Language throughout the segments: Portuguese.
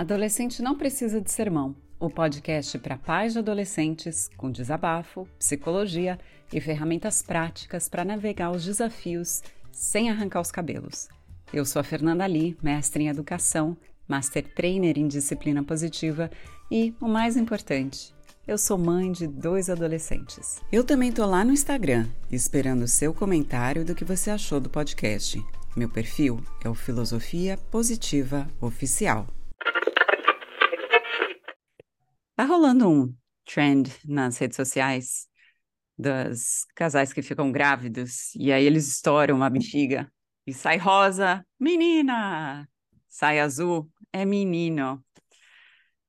Adolescente não precisa de sermão. O podcast para pais de adolescentes com desabafo, psicologia e ferramentas práticas para navegar os desafios sem arrancar os cabelos. Eu sou a Fernanda Lee, mestre em educação, master trainer em disciplina positiva e, o mais importante, eu sou mãe de dois adolescentes. Eu também tô lá no Instagram, esperando o seu comentário do que você achou do podcast. Meu perfil é o Filosofia Positiva Oficial. Tá rolando um trend nas redes sociais dos casais que ficam grávidos e aí eles estouram a bexiga e sai rosa, menina! Sai azul, é menino.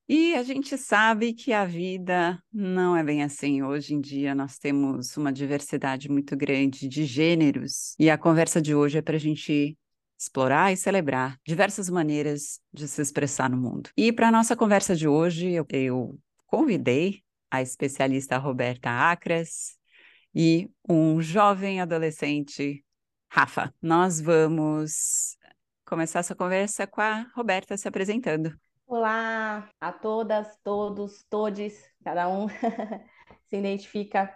E a gente sabe que a vida não é bem assim. Hoje em dia nós temos uma diversidade muito grande de gêneros e a conversa de hoje é para a gente explorar e celebrar diversas maneiras de se expressar no mundo. E para a nossa conversa de hoje, eu, eu convidei a especialista Roberta Acras e um jovem adolescente, Rafa. Nós vamos começar essa conversa com a Roberta se apresentando. Olá a todas, todos, todes, cada um se identifica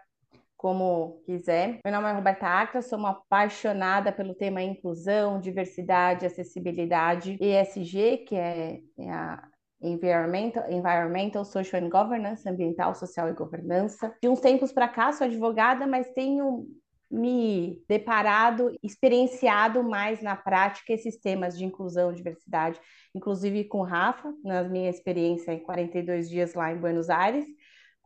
como quiser. Meu nome é Roberta Acra, sou uma apaixonada pelo tema inclusão, diversidade, acessibilidade, ESG, que é, é a Environmental, Environmental, Social and Governance, ambiental, social e governança. De uns tempos para cá sou advogada, mas tenho me deparado, experienciado mais na prática esses temas de inclusão, diversidade, inclusive com o Rafa, na minha experiência em 42 dias lá em Buenos Aires,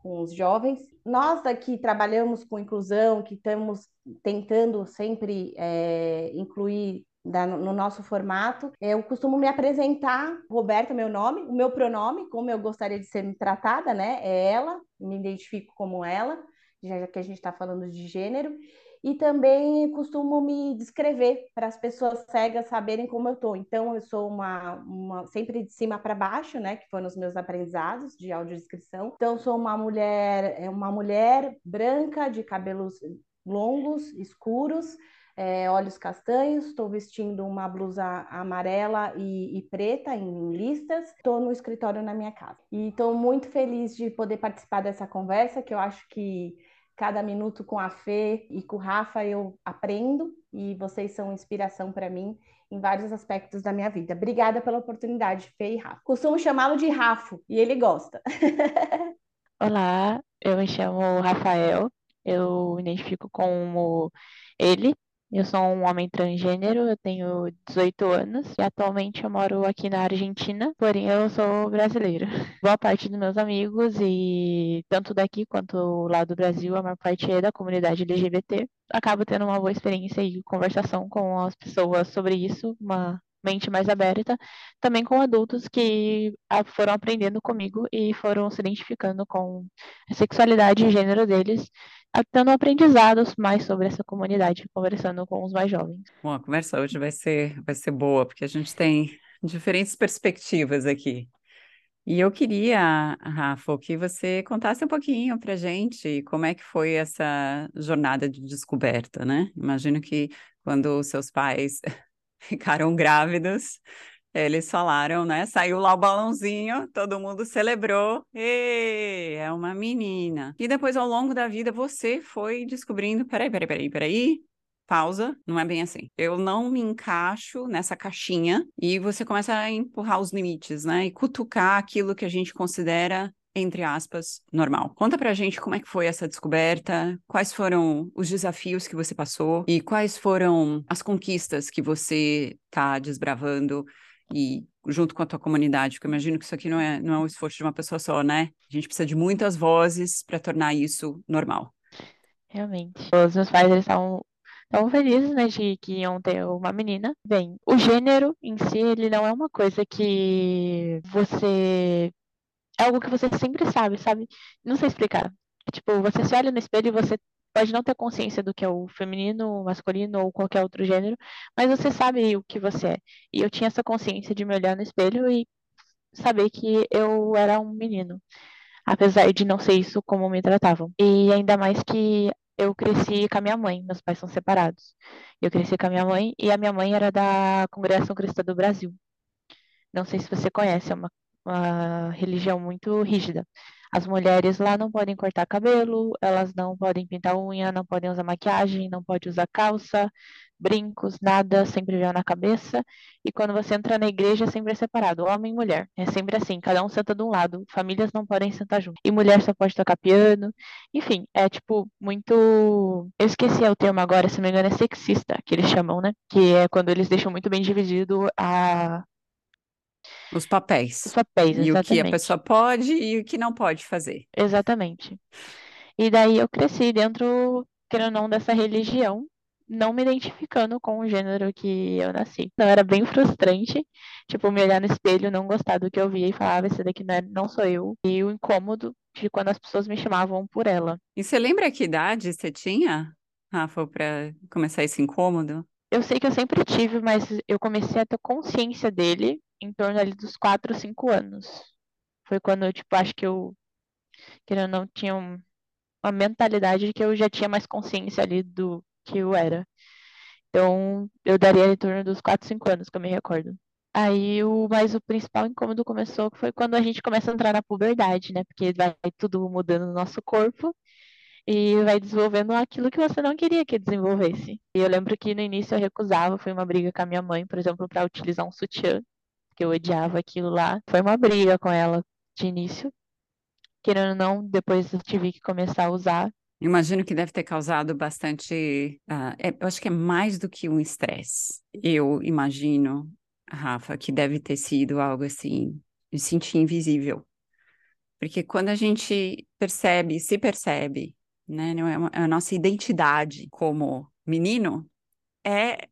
com os jovens. Nós aqui trabalhamos com inclusão, que estamos tentando sempre é, incluir da, no nosso formato. Eu costumo me apresentar, Roberta, meu nome, o meu pronome, como eu gostaria de ser tratada, né? É ela, me identifico como ela, já que a gente está falando de gênero e também costumo me descrever para as pessoas cegas saberem como eu estou. Então, eu sou uma, uma sempre de cima para baixo, né? Que foram os meus aprendizados de audiodescrição. Então, sou uma mulher, é uma mulher branca, de cabelos longos, escuros, é, olhos castanhos, estou vestindo uma blusa amarela e, e preta em listas, estou no escritório na minha casa. E estou muito feliz de poder participar dessa conversa, que eu acho que Cada minuto com a Fê e com o Rafa eu aprendo e vocês são inspiração para mim em vários aspectos da minha vida. Obrigada pela oportunidade, Fê e Rafa. Costumo chamá-lo de Rafo e ele gosta. Olá, eu me chamo Rafael, eu me identifico como ele, eu sou um homem transgênero, eu tenho 18 anos e atualmente eu moro aqui na Argentina, porém eu sou brasileira. Boa parte dos meus amigos, e tanto daqui quanto lá do Brasil, a maior parte é da comunidade LGBT. Acabo tendo uma boa experiência e conversação com as pessoas sobre isso, uma mente mais aberta, também com adultos que foram aprendendo comigo e foram se identificando com a sexualidade e gênero deles tendo aprendizados mais sobre essa comunidade, conversando com os mais jovens. Bom, a conversa hoje vai ser, vai ser boa, porque a gente tem diferentes perspectivas aqui. E eu queria, Rafa, que você contasse um pouquinho para gente como é que foi essa jornada de descoberta, né? Imagino que quando seus pais ficaram grávidos, eles falaram, né? Saiu lá o balãozinho, todo mundo celebrou. Ei, é uma menina. E depois, ao longo da vida, você foi descobrindo: peraí, peraí, peraí, peraí. Pausa, não é bem assim. Eu não me encaixo nessa caixinha e você começa a empurrar os limites, né? E cutucar aquilo que a gente considera entre aspas, normal. Conta pra gente como é que foi essa descoberta, quais foram os desafios que você passou e quais foram as conquistas que você tá desbravando e junto com a tua comunidade, porque eu imagino que isso aqui não é, não é um esforço de uma pessoa só, né? A gente precisa de muitas vozes para tornar isso normal. Realmente. Os meus pais, eles estavam tão felizes, né, de que iam ter uma menina. Bem, o gênero em si, ele não é uma coisa que você... É algo que você sempre sabe, sabe? Não sei explicar. Tipo, você se olha no espelho e você pode não ter consciência do que é o feminino, o masculino ou qualquer outro gênero, mas você sabe o que você é. E eu tinha essa consciência de me olhar no espelho e saber que eu era um menino, apesar de não ser isso como me tratavam. E ainda mais que eu cresci com a minha mãe, meus pais são separados. Eu cresci com a minha mãe e a minha mãe era da Congregação Cristã do Brasil. Não sei se você conhece, é uma uma religião muito rígida. As mulheres lá não podem cortar cabelo, elas não podem pintar unha, não podem usar maquiagem, não podem usar calça, brincos, nada, sempre véu na cabeça. E quando você entra na igreja, é sempre separado, homem e mulher. É sempre assim, cada um senta de um lado, famílias não podem sentar junto. E mulher só pode tocar piano. Enfim, é tipo muito. Eu esqueci o termo agora, se não me engano, é sexista, que eles chamam, né? Que é quando eles deixam muito bem dividido a os papéis. Os papéis, e exatamente. o que a pessoa pode e o que não pode fazer. Exatamente. E daí eu cresci dentro, querendo ou não, dessa religião, não me identificando com o gênero que eu nasci. Então era bem frustrante, tipo, me olhar no espelho, não gostar do que eu via e falava, esse daqui não, é, não sou eu. E o incômodo de quando as pessoas me chamavam por ela. E você lembra que idade você tinha, Rafa, para começar esse incômodo? Eu sei que eu sempre tive, mas eu comecei a ter consciência dele em torno ali dos 4, 5 anos. Foi quando eu, tipo, acho que eu, querendo ou não, tinha um, uma mentalidade de que eu já tinha mais consciência ali do que eu era. Então, eu daria em torno dos 4, 5 anos, que eu me recordo. Aí, o, mas o principal incômodo começou foi quando a gente começa a entrar na puberdade, né? Porque vai tudo mudando no nosso corpo e vai desenvolvendo aquilo que você não queria que desenvolvesse. E eu lembro que no início eu recusava, foi uma briga com a minha mãe, por exemplo, para utilizar um sutiã que eu odiava aquilo lá. Foi uma briga com ela de início. Querendo ou não, depois eu tive que começar a usar. Imagino que deve ter causado bastante. Uh, é, eu acho que é mais do que um estresse. Eu imagino, Rafa, que deve ter sido algo assim, de sentir invisível. Porque quando a gente percebe, se percebe, né, é a nossa identidade como menino, é.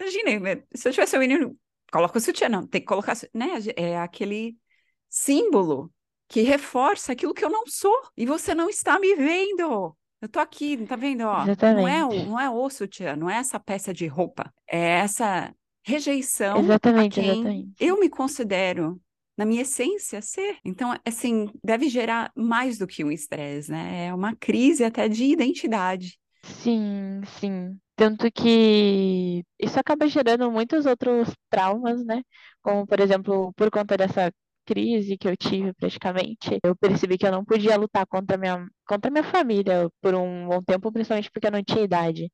Imagina, se eu tivesse um menino coloca o sutiã, não, tem que colocar, né? É aquele símbolo que reforça aquilo que eu não sou. E você não está me vendo. Eu tô aqui, tá vendo? Ó, não é o, não é o sutiã, não é essa peça de roupa. É essa rejeição exatamente, a quem exatamente. eu me considero na minha essência ser. Então, assim, deve gerar mais do que um estresse, né? É uma crise até de identidade. Sim, sim. Tanto que isso acaba gerando muitos outros traumas, né? Como, por exemplo, por conta dessa crise que eu tive praticamente, eu percebi que eu não podia lutar contra minha, contra minha família por um bom tempo, principalmente porque eu não tinha idade.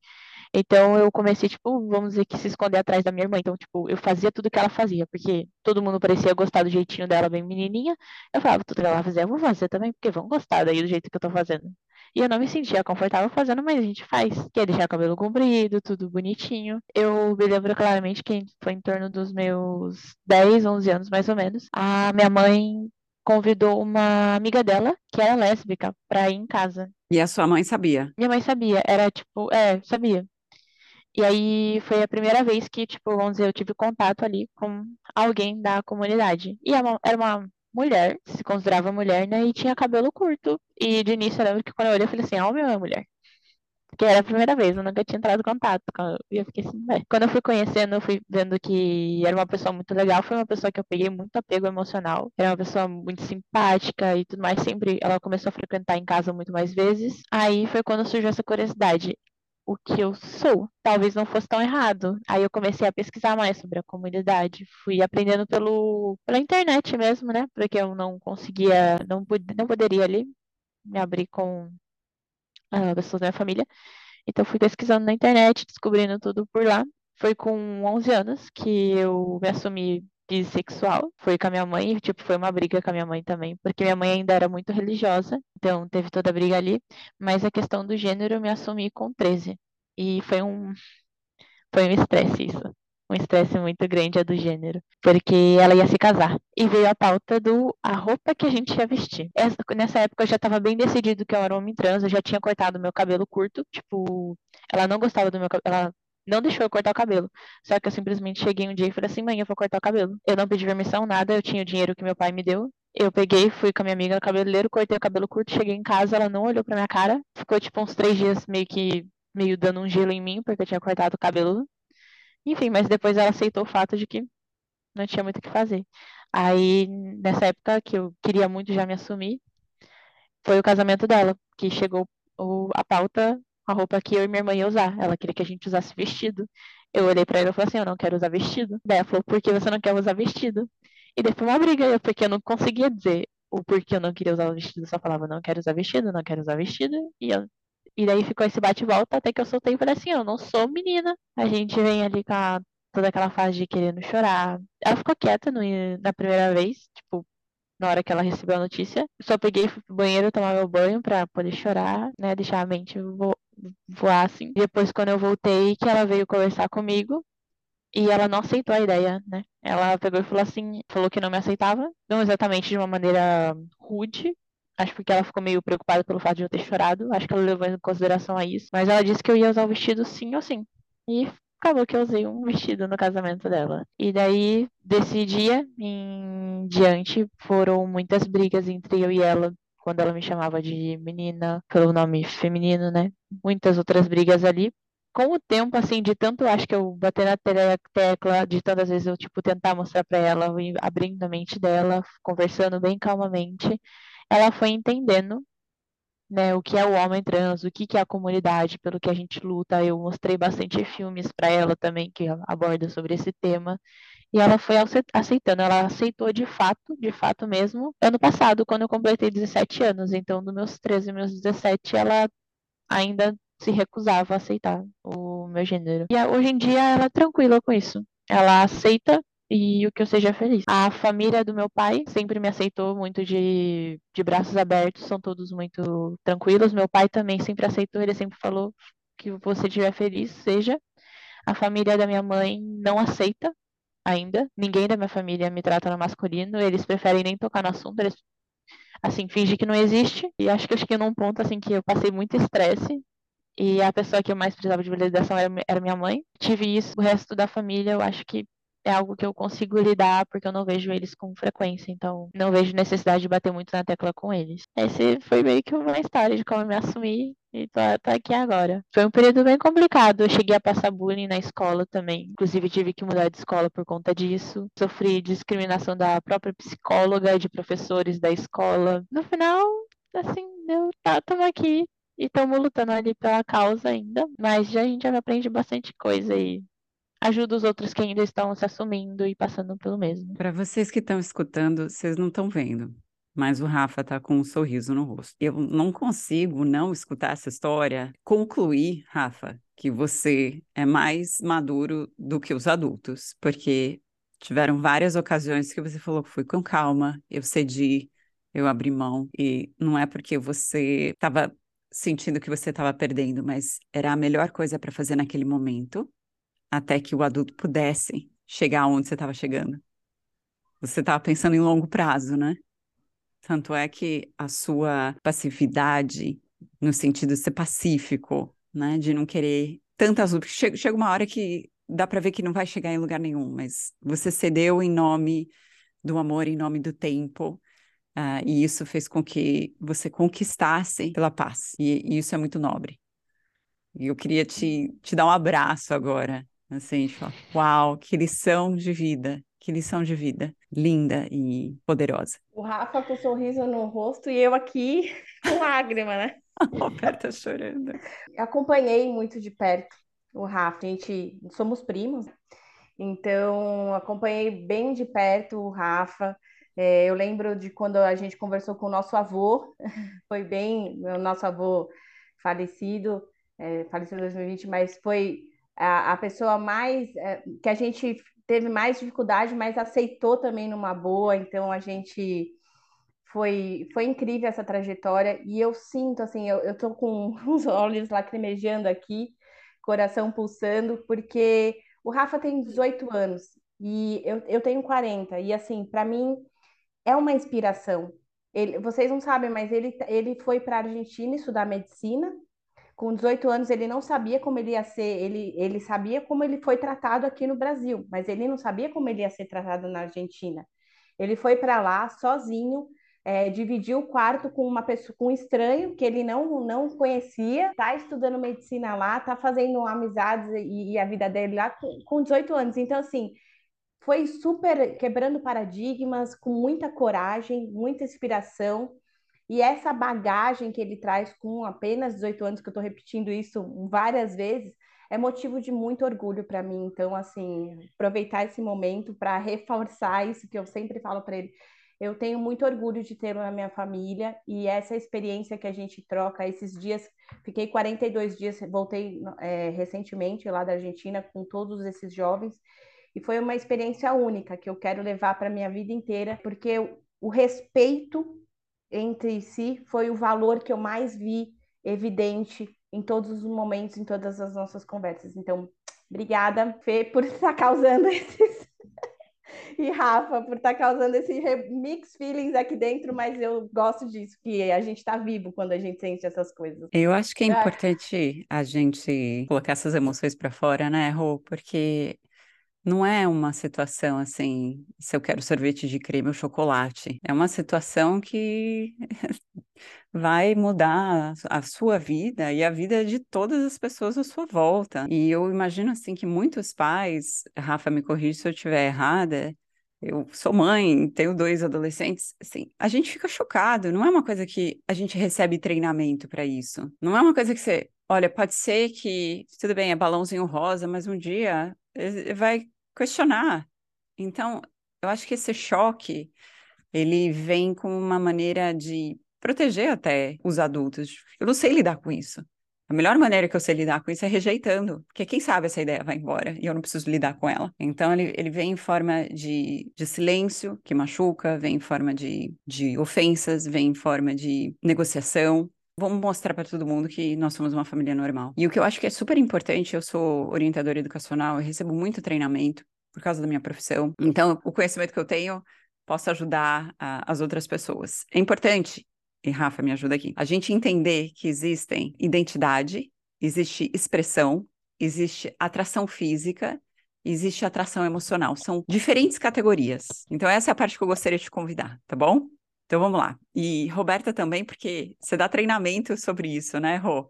Então eu comecei, tipo, vamos dizer que se esconder atrás da minha irmã. Então, tipo, eu fazia tudo que ela fazia, porque todo mundo parecia gostar do jeitinho dela bem menininha. Eu falava, tudo que ela fazia, eu vou fazer também, porque vão gostar daí do jeito que eu tô fazendo. E eu não me sentia confortável fazendo, mas a gente faz. Que é deixar o cabelo comprido, tudo bonitinho. Eu me lembro claramente que foi em torno dos meus 10, 11 anos, mais ou menos. A minha mãe convidou uma amiga dela, que era lésbica, pra ir em casa. E a sua mãe sabia? Minha mãe sabia. Era tipo, é, sabia. E aí foi a primeira vez que, tipo, vamos dizer, eu tive contato ali com alguém da comunidade. E era uma mulher, se considerava mulher, né? E tinha cabelo curto. E de início eu lembro que quando eu olhei, eu falei assim, ah, meu é mulher. Porque era a primeira vez, eu nunca tinha entrado em contato. E eu fiquei assim, é. Quando eu fui conhecendo, eu fui vendo que era uma pessoa muito legal. Foi uma pessoa que eu peguei muito apego emocional. Era uma pessoa muito simpática e tudo mais. Sempre ela começou a frequentar em casa muito mais vezes. Aí foi quando surgiu essa curiosidade o que eu sou. Talvez não fosse tão errado. Aí eu comecei a pesquisar mais sobre a comunidade. Fui aprendendo pelo, pela internet mesmo, né? Porque eu não conseguia, não, não poderia ali me abrir com uh, pessoas da minha família. Então fui pesquisando na internet, descobrindo tudo por lá. Foi com 11 anos que eu me assumi bissexual. Foi com a minha mãe, tipo, foi uma briga com a minha mãe também, porque minha mãe ainda era muito religiosa, então teve toda a briga ali. Mas a questão do gênero eu me assumi com 13. E foi um foi um estresse isso. Um estresse muito grande a do gênero. Porque ela ia se casar. E veio a pauta do a roupa que a gente ia vestir. Essa, nessa época eu já estava bem decidido que eu era homem trans, eu já tinha cortado meu cabelo curto. Tipo, ela não gostava do meu cabelo. Ela não deixou eu cortar o cabelo. Só que eu simplesmente cheguei um dia e falei assim, mãe, eu vou cortar o cabelo. Eu não pedi permissão, nada, eu tinha o dinheiro que meu pai me deu. Eu peguei, fui com a minha amiga no cabeleireiro, cortei o cabelo curto, cheguei em casa, ela não olhou pra minha cara. Ficou tipo uns três dias meio que, meio dando um gelo em mim, porque eu tinha cortado o cabelo. Enfim, mas depois ela aceitou o fato de que não tinha muito o que fazer. Aí, nessa época que eu queria muito já me assumir, foi o casamento dela, que chegou o, a pauta a roupa que eu e minha irmã ia usar. Ela queria que a gente usasse vestido. Eu olhei para ela e falei assim: Eu não quero usar vestido. Daí ela falou: Por que você não quer usar vestido? E foi uma briga, porque eu não conseguia dizer o porquê eu não queria usar o vestido. Eu só falava, não quero usar vestido, não quero usar vestido. E, eu... e daí ficou esse bate-volta até que eu soltei e falei assim, eu não sou menina. A gente vem ali com a... toda aquela fase de querendo chorar. Ela ficou quieta no... na primeira vez, tipo, na hora que ela recebeu a notícia. Só peguei fui pro banheiro tomar meu banho pra poder chorar, né? Deixar a mente vo... voar assim. Depois, quando eu voltei, que ela veio conversar comigo. E ela não aceitou a ideia, né? Ela pegou e falou assim, falou que não me aceitava, não exatamente de uma maneira rude, acho porque ela ficou meio preocupada pelo fato de eu ter chorado, acho que ela levou em consideração a isso, mas ela disse que eu ia usar o vestido sim ou sim. E acabou que eu usei um vestido no casamento dela. E daí, desse dia em diante, foram muitas brigas entre eu e ela, quando ela me chamava de menina, pelo nome feminino, né? Muitas outras brigas ali, com o tempo, assim, de tanto acho que eu bater na tecla, de tantas vezes eu, tipo, tentar mostrar para ela, abrindo a mente dela, conversando bem calmamente, ela foi entendendo, né, o que é o homem trans, o que é a comunidade, pelo que a gente luta. Eu mostrei bastante filmes para ela também que abordam sobre esse tema. E ela foi aceitando, ela aceitou de fato, de fato mesmo, ano passado, quando eu completei 17 anos. Então, dos meus 13 e meus 17, ela ainda se recusava a aceitar o meu gênero. E hoje em dia ela é tranquila com isso. Ela aceita e o que eu seja feliz. A família do meu pai sempre me aceitou muito de, de braços abertos, são todos muito tranquilos. Meu pai também sempre aceitou, ele sempre falou que você estiver feliz, seja. A família da minha mãe não aceita ainda. Ninguém da minha família me trata no masculino, eles preferem nem tocar no assunto, eles assim, fingem que não existe. E acho que eu cheguei num ponto assim que eu passei muito estresse e a pessoa que eu mais precisava de validação era, era minha mãe. Tive isso, o resto da família, eu acho que é algo que eu consigo lidar porque eu não vejo eles com frequência, então não vejo necessidade de bater muito na tecla com eles. Esse foi meio que uma história de como eu me assumi e tô, tô aqui agora. Foi um período bem complicado, eu cheguei a passar bullying na escola também, inclusive tive que mudar de escola por conta disso. Sofri discriminação da própria psicóloga, de professores da escola. No final, assim, eu tá, tamo aqui, e estamos lutando ali pela causa ainda, mas já a gente já aprende bastante coisa e ajuda os outros que ainda estão se assumindo e passando pelo mesmo. Para vocês que estão escutando, vocês não estão vendo, mas o Rafa está com um sorriso no rosto. Eu não consigo não escutar essa história, concluir, Rafa, que você é mais maduro do que os adultos, porque tiveram várias ocasiões que você falou foi com calma, eu cedi, eu abri mão, e não é porque você estava sentindo que você estava perdendo, mas era a melhor coisa para fazer naquele momento, até que o adulto pudesse chegar onde você estava chegando. Você estava pensando em longo prazo, né? Tanto é que a sua passividade, no sentido de ser pacífico, né? De não querer tantas lutas. Chega, uma hora que dá para ver que não vai chegar em lugar nenhum, mas você cedeu em nome do amor, em nome do tempo, Uh, e isso fez com que você conquistasse pela paz. E, e, isso é muito nobre. E eu queria te, te dar um abraço agora, assim, de falar, uau, que lição de vida, que lição de vida, linda e poderosa. O Rafa com um sorriso no rosto e eu aqui com lágrima, né? A Roberta chorando. Acompanhei muito de perto o Rafa, a gente somos primos, então acompanhei bem de perto o Rafa. É, eu lembro de quando a gente conversou com o nosso avô, foi bem, o nosso avô falecido, é, faleceu em 2020, mas foi a, a pessoa mais, é, que a gente teve mais dificuldade, mas aceitou também numa boa, então a gente foi, foi incrível essa trajetória, e eu sinto, assim, eu, eu tô com os olhos lacrimejando aqui, coração pulsando, porque o Rafa tem 18 anos, e eu, eu tenho 40, e assim, para mim é uma inspiração. Ele, vocês não sabem, mas ele, ele foi para a Argentina estudar medicina. Com 18 anos, ele não sabia como ele ia ser, ele, ele sabia como ele foi tratado aqui no Brasil, mas ele não sabia como ele ia ser tratado na Argentina. Ele foi para lá sozinho, é, dividiu o quarto com uma pessoa, com um estranho que ele não, não conhecia, está estudando medicina lá, está fazendo amizades e, e, a vida dele lá com, com 18 anos. Então, assim, foi super quebrando paradigmas, com muita coragem, muita inspiração. E essa bagagem que ele traz com apenas 18 anos, que eu estou repetindo isso várias vezes, é motivo de muito orgulho para mim. Então, assim, aproveitar esse momento para reforçar isso que eu sempre falo para ele. Eu tenho muito orgulho de tê-lo na minha família e essa experiência que a gente troca esses dias. Fiquei 42 dias, voltei é, recentemente lá da Argentina com todos esses jovens e foi uma experiência única que eu quero levar para minha vida inteira, porque o respeito entre si foi o valor que eu mais vi evidente em todos os momentos, em todas as nossas conversas. Então, obrigada, Fê, por estar causando esses e Rafa por estar tá causando esse mix feelings aqui dentro, mas eu gosto disso, que a gente está vivo quando a gente sente essas coisas. Eu acho que é importante a gente colocar essas emoções para fora, né, Rô? Porque não é uma situação assim, se eu quero sorvete de creme ou chocolate. É uma situação que vai mudar a sua vida e a vida de todas as pessoas à sua volta. E eu imagino assim que muitos pais, Rafa, me corrija se eu estiver errada, eu sou mãe, tenho dois adolescentes, assim, a gente fica chocado, não é uma coisa que a gente recebe treinamento para isso. Não é uma coisa que você, olha, pode ser que, tudo bem, é balãozinho rosa, mas um dia vai questionar. Então, eu acho que esse choque, ele vem com uma maneira de proteger até os adultos. Eu não sei lidar com isso. A melhor maneira que eu sei lidar com isso é rejeitando, porque quem sabe essa ideia vai embora e eu não preciso lidar com ela. Então ele, ele vem em forma de, de silêncio, que machuca, vem em forma de, de ofensas, vem em forma de negociação, Vamos mostrar para todo mundo que nós somos uma família normal. E o que eu acho que é super importante, eu sou orientadora educacional, eu recebo muito treinamento por causa da minha profissão. Então, o conhecimento que eu tenho posso ajudar a, as outras pessoas. É importante e Rafa, me ajuda aqui, a gente entender que existem identidade, existe expressão, existe atração física, existe atração emocional. São diferentes categorias. Então, essa é a parte que eu gostaria de te convidar, tá bom? Então, vamos lá. E Roberta também, porque você dá treinamento sobre isso, né, Rô?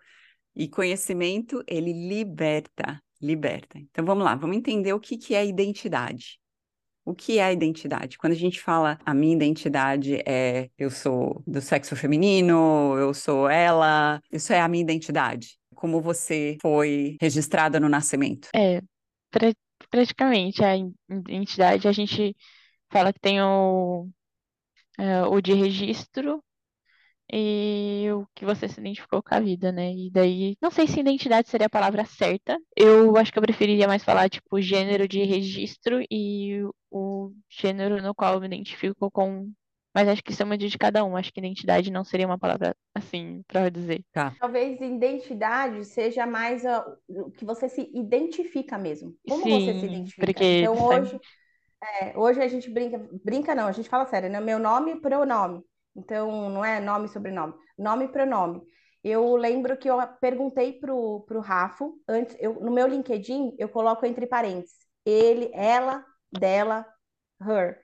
E conhecimento, ele liberta, liberta. Então, vamos lá, vamos entender o que, que é identidade. O que é identidade? Quando a gente fala a minha identidade é eu sou do sexo feminino, eu sou ela, isso é a minha identidade. Como você foi registrada no nascimento? É, pra, praticamente a identidade a gente fala que tem o, é, o de registro e o que você se identificou com a vida, né? E daí, não sei se identidade seria a palavra certa. Eu acho que eu preferiria mais falar, tipo, gênero de registro e o gênero no qual eu me identifico com. Mas acho que isso é uma de cada um. Acho que identidade não seria uma palavra assim para dizer. Tá. Talvez identidade seja mais o que você se identifica mesmo. Como Sim, você se identifica? Porque então hoje, é, hoje a gente brinca, brinca não, a gente fala sério, né? Meu nome e pronome. Então, não é nome e sobrenome, nome e pronome. Eu lembro que eu perguntei pro, pro Rafa, antes, eu, no meu LinkedIn, eu coloco entre parênteses, ele, ela, dela, her,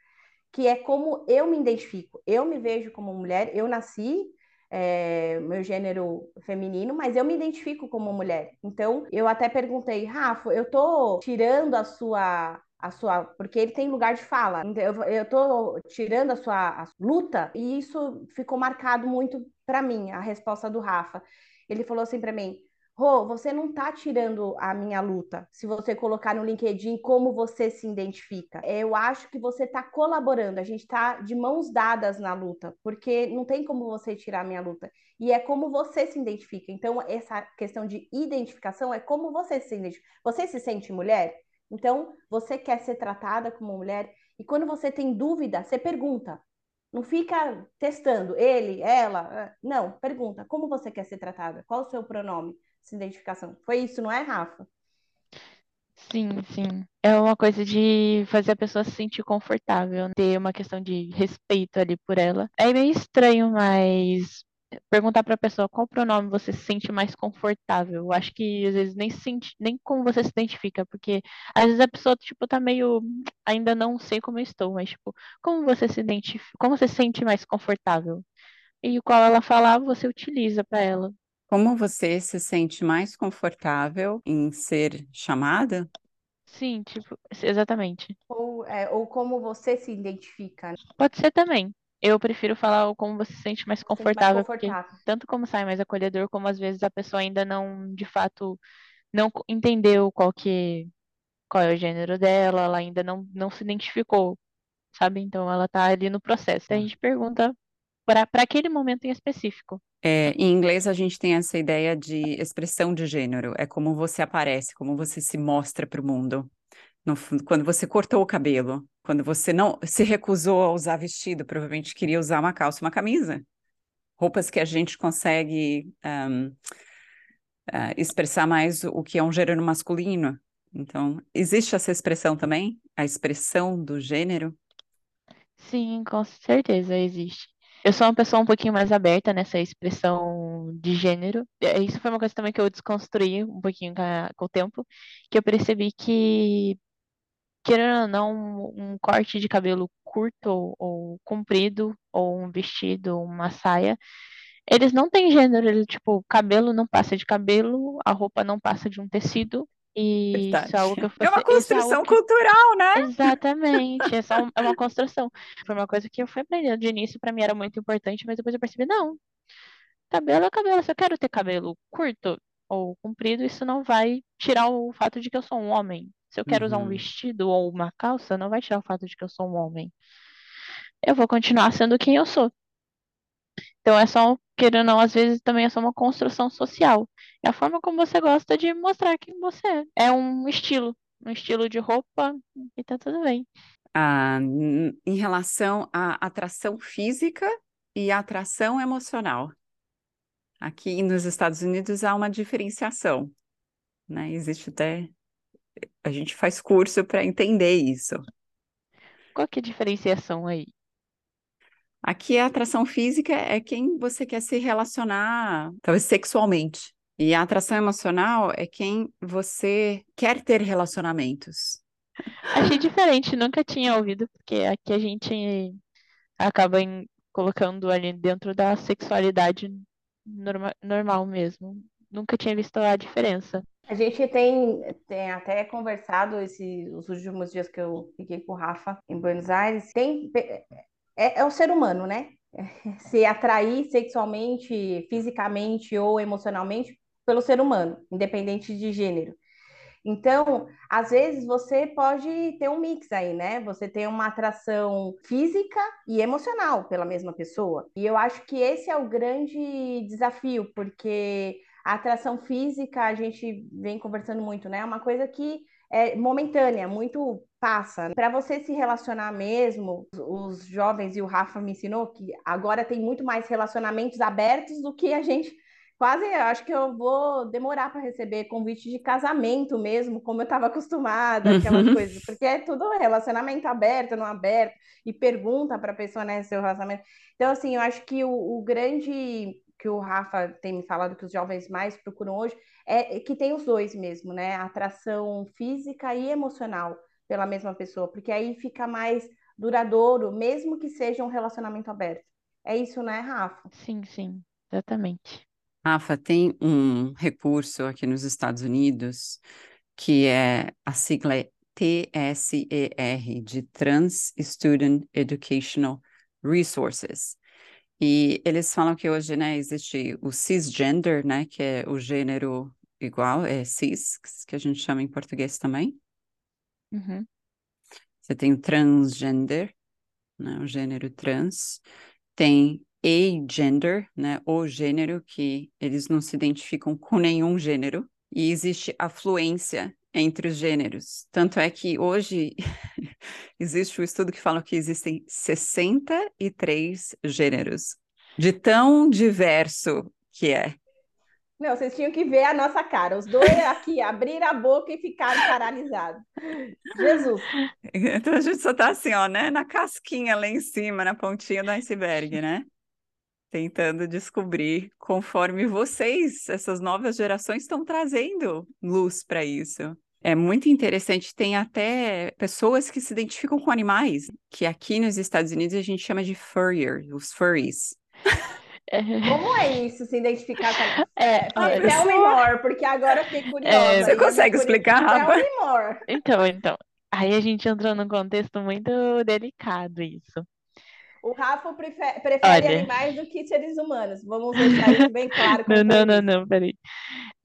que é como eu me identifico. Eu me vejo como mulher, eu nasci, é, meu gênero feminino, mas eu me identifico como mulher. Então, eu até perguntei, Rafa, eu tô tirando a sua a sua, porque ele tem lugar de fala. Então, eu, eu tô tirando a sua a luta e isso ficou marcado muito para mim, a resposta do Rafa. Ele falou assim para mim: Rô, você não tá tirando a minha luta se você colocar no LinkedIn como você se identifica. Eu acho que você tá colaborando, a gente tá de mãos dadas na luta, porque não tem como você tirar a minha luta. E é como você se identifica. Então, essa questão de identificação é como você se identifica. Você se sente mulher? Então, você quer ser tratada como mulher e quando você tem dúvida, você pergunta. Não fica testando ele, ela. Ah, não, pergunta. Como você quer ser tratada? Qual o seu pronome? Essa identificação. Foi isso, não é, Rafa? Sim, sim. É uma coisa de fazer a pessoa se sentir confortável, ter uma questão de respeito ali por ela. É meio estranho, mas perguntar para a pessoa qual pronome você se sente mais confortável. Eu acho que às vezes nem sente, nem como você se identifica, porque às vezes a pessoa tipo tá meio ainda não sei como eu estou, mas tipo, como você se identifica, como você se sente mais confortável? E o qual ela falar, você utiliza para ela. Como você se sente mais confortável em ser chamada? Sim, tipo, exatamente. Ou, é, ou como você se identifica. Pode ser também. Eu prefiro falar como você se sente mais confortável, mais confortável. porque tanto como sai mais acolhedor, como às vezes a pessoa ainda não, de fato, não entendeu qual que qual é o gênero dela, ela ainda não, não se identificou, sabe? Então ela tá ali no processo. a gente pergunta para aquele momento em específico. É, em inglês a gente tem essa ideia de expressão de gênero, é como você aparece, como você se mostra para o mundo. No, quando você cortou o cabelo, quando você não se recusou a usar vestido, provavelmente queria usar uma calça, uma camisa. Roupas que a gente consegue um, uh, expressar mais o que é um gênero masculino. Então, existe essa expressão também? A expressão do gênero? Sim, com certeza existe. Eu sou uma pessoa um pouquinho mais aberta nessa expressão de gênero. Isso foi uma coisa também que eu desconstruí um pouquinho com o tempo, que eu percebi que, querendo ou não, um corte de cabelo curto ou, ou comprido, ou um vestido, uma saia, eles não têm gênero, eles, tipo, cabelo não passa de cabelo, a roupa não passa de um tecido, e isso é algo que eu É uma construção que... cultural, né? Exatamente, é, só é uma construção. Foi uma coisa que eu fui aprendendo de início, para mim era muito importante, mas depois eu percebi, não, cabelo é cabelo, se eu quero ter cabelo curto ou comprido, isso não vai tirar o fato de que eu sou um homem. Se eu quero uhum. usar um uhum. vestido ou uma calça, não vai tirar o fato de que eu sou um homem. Eu vou continuar sendo quem eu sou. Então é só, querendo ou não, às vezes também é só uma construção social. É a forma como você gosta de mostrar quem você é. É um estilo, um estilo de roupa e tá tudo bem. Ah, em relação à atração física e atração emocional. Aqui nos Estados Unidos há uma diferenciação, né? Existe até a gente faz curso para entender isso. Qual que é a diferenciação aí? Aqui a atração física é quem você quer se relacionar, talvez sexualmente. E a atração emocional é quem você quer ter relacionamentos. Achei diferente, nunca tinha ouvido, porque aqui a gente acaba colocando ali dentro da sexualidade norma, normal mesmo. Nunca tinha visto a diferença. A gente tem, tem até conversado esse, os últimos dias que eu fiquei com o Rafa em Buenos Aires. Tem é, é o ser humano, né? Se atrair sexualmente, fisicamente ou emocionalmente pelo ser humano, independente de gênero. Então, às vezes você pode ter um mix aí, né? Você tem uma atração física e emocional pela mesma pessoa. E eu acho que esse é o grande desafio, porque a atração física, a gente vem conversando muito, né? É uma coisa que é momentânea, muito passa. Para você se relacionar mesmo, os jovens e o Rafa me ensinou que agora tem muito mais relacionamentos abertos do que a gente quase acho que eu vou demorar para receber convite de casamento mesmo, como eu estava acostumada, aquelas uhum. coisas, porque é tudo relacionamento aberto, não aberto, e pergunta para a pessoa, né, seu relacionamento. Então, assim, eu acho que o, o grande que o Rafa tem me falado que os jovens mais procuram hoje é que tem os dois mesmo, né? Atração física e emocional pela mesma pessoa, porque aí fica mais duradouro, mesmo que seja um relacionamento aberto. É isso, né, Rafa? Sim, sim, exatamente. Rafa, tem um recurso aqui nos Estados Unidos que é a sigla é TSER, de Trans Student Educational Resources. E eles falam que hoje, né, existe o cisgender, né, que é o gênero igual, é cis, que a gente chama em português também. Uhum. Você tem o transgender, né, o gênero trans. Tem agender, né, o gênero que eles não se identificam com nenhum gênero. E existe a fluência entre os gêneros. Tanto é que hoje existe um estudo que fala que existem 63 gêneros, de tão diverso que é. Não, vocês tinham que ver a nossa cara. Os dois aqui abriram a boca e ficaram paralisados. Jesus. Então a gente só tá assim, ó, né? Na casquinha lá em cima, na pontinha do iceberg, né? Tentando descobrir conforme vocês, essas novas gerações, estão trazendo luz para isso. É muito interessante, tem até pessoas que se identificam com animais, que aqui nos Estados Unidos a gente chama de furrier, os furries. Como é isso, se identificar com é, é, Tell me more, porque agora eu fiquei curiosa. É, você consegue explicar, Rafa? Tell me more. Então, então, aí a gente entrou num contexto muito delicado isso. O Rafa prefere, prefere Olha. animais do que seres humanos. Vamos deixar isso bem claro. Não, não, não, não, peraí.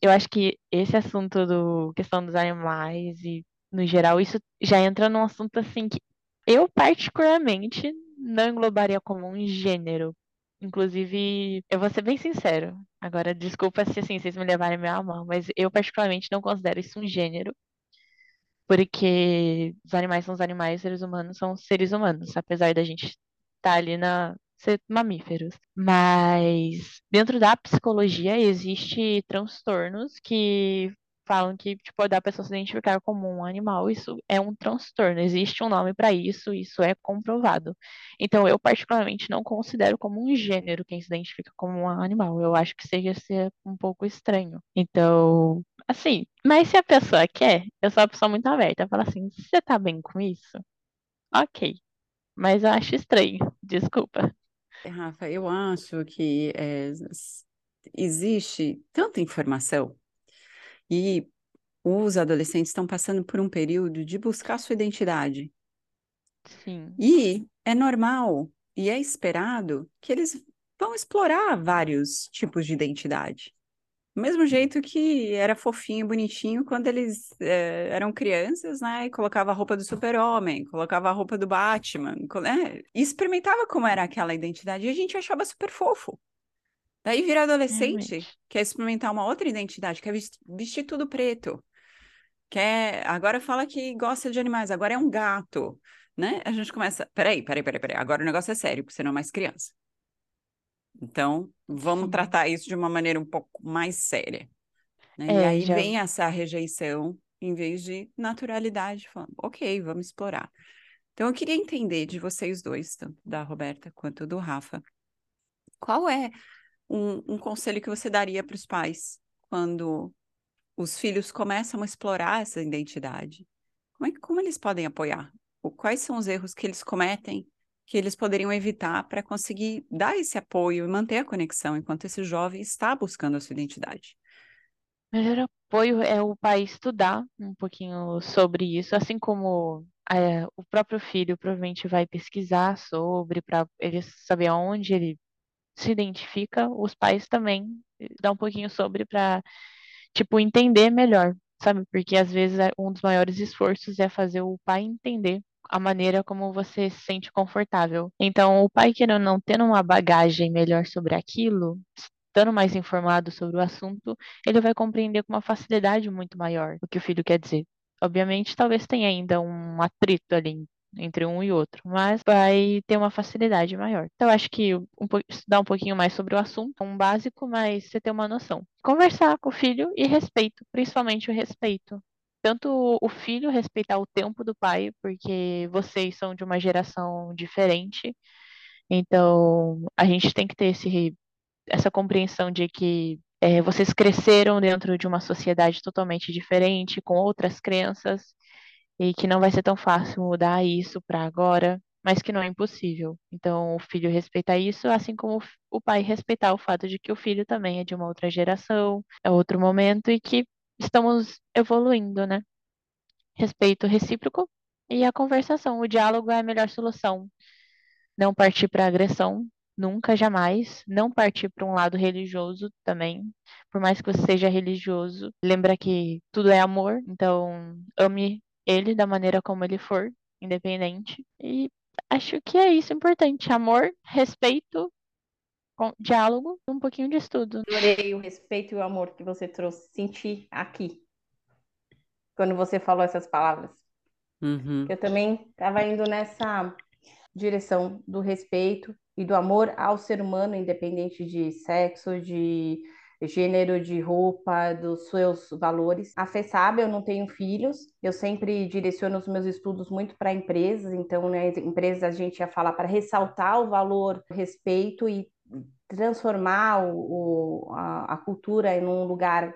Eu acho que esse assunto do questão dos animais e no geral, isso já entra num assunto assim que eu particularmente não englobaria como um gênero. Inclusive, eu vou ser bem sincero. Agora, desculpa se assim vocês me levarem meio a mal, mas eu particularmente não considero isso um gênero. Porque os animais são os animais, os seres humanos são os seres humanos, apesar da gente estar ali na ser mamíferos. Mas dentro da psicologia existe transtornos que falam que tipo da pessoa se identificar como um animal, isso é um transtorno, existe um nome para isso, isso é comprovado. Então eu particularmente não considero como um gênero quem se identifica como um animal. Eu acho que seja ser um pouco estranho. Então, assim, mas se a pessoa quer, eu sou uma pessoa muito aberta, fala assim, você tá bem com isso? OK. Mas eu acho estranho, desculpa. Rafa, eu acho que é, existe tanta informação e os adolescentes estão passando por um período de buscar sua identidade. Sim. E é normal e é esperado que eles vão explorar vários tipos de identidade. Mesmo jeito que era fofinho, bonitinho quando eles eh, eram crianças, né? E colocava a roupa do super-homem, colocava a roupa do Batman, né? E experimentava como era aquela identidade e a gente achava super fofo. Daí vira adolescente, Realmente. quer experimentar uma outra identidade, quer ves- vestir tudo preto, quer agora fala que gosta de animais, agora é um gato, né? A gente começa, peraí, peraí, peraí, peraí, agora o negócio é sério, porque você não é mais criança. Então, vamos Sim. tratar isso de uma maneira um pouco mais séria, né? E É, aí já vem essa rejeição em vez de naturalidade, falando, ok, vamos explorar. Então, eu queria entender de vocês dois, tanto da Roberta quanto do Rafa, qual é um, um conselho que você daria para os pais quando os filhos começam a explorar essa identidade? Como, é, como eles podem apoiar? Quais são os erros que eles cometem que eles poderiam evitar para conseguir dar esse apoio e manter a conexão enquanto esse jovem está buscando a sua identidade? O melhor apoio é o pai estudar um pouquinho sobre isso, assim como é, o próprio filho provavelmente vai pesquisar sobre para ele saber aonde ele se identifica, os pais também eh, dão um pouquinho sobre para tipo entender melhor, sabe? Porque às vezes é- um dos maiores esforços é fazer o pai entender a maneira como você se sente confortável. Então, o pai querendo não tendo uma bagagem melhor sobre aquilo, estando mais informado sobre o assunto, ele vai compreender com uma facilidade muito maior o que o filho quer dizer. Obviamente, talvez tenha ainda um atrito ali entre um e outro, mas vai ter uma facilidade maior. Então, acho que um, estudar um pouquinho mais sobre o assunto é um básico, mas você ter uma noção. Conversar com o filho e respeito, principalmente o respeito. Tanto o filho respeitar o tempo do pai, porque vocês são de uma geração diferente, então a gente tem que ter esse essa compreensão de que é, vocês cresceram dentro de uma sociedade totalmente diferente, com outras crenças, e que não vai ser tão fácil mudar isso para agora, mas que não é impossível. Então, o filho respeitar isso, assim como o pai respeitar o fato de que o filho também é de uma outra geração, é outro momento e que estamos evoluindo, né? Respeito recíproco e a conversação. O diálogo é a melhor solução não partir para agressão, nunca, jamais, não partir para um lado religioso também, por mais que você seja religioso, lembra que tudo é amor, então ame ele da maneira como ele for, independente. E acho que é isso importante, amor, respeito, com- diálogo, e um pouquinho de estudo. Adorei o respeito e o amor que você trouxe. Senti aqui, quando você falou essas palavras. Uhum. Eu também estava indo nessa direção do respeito e do amor ao ser humano, independente de sexo, de gênero, de roupa, dos seus valores. A Fê sabe, eu não tenho filhos, eu sempre direciono os meus estudos muito para empresas, então, né, empresas a gente ia falar para ressaltar o valor, o respeito e transformar o, o- a, a cultura em um lugar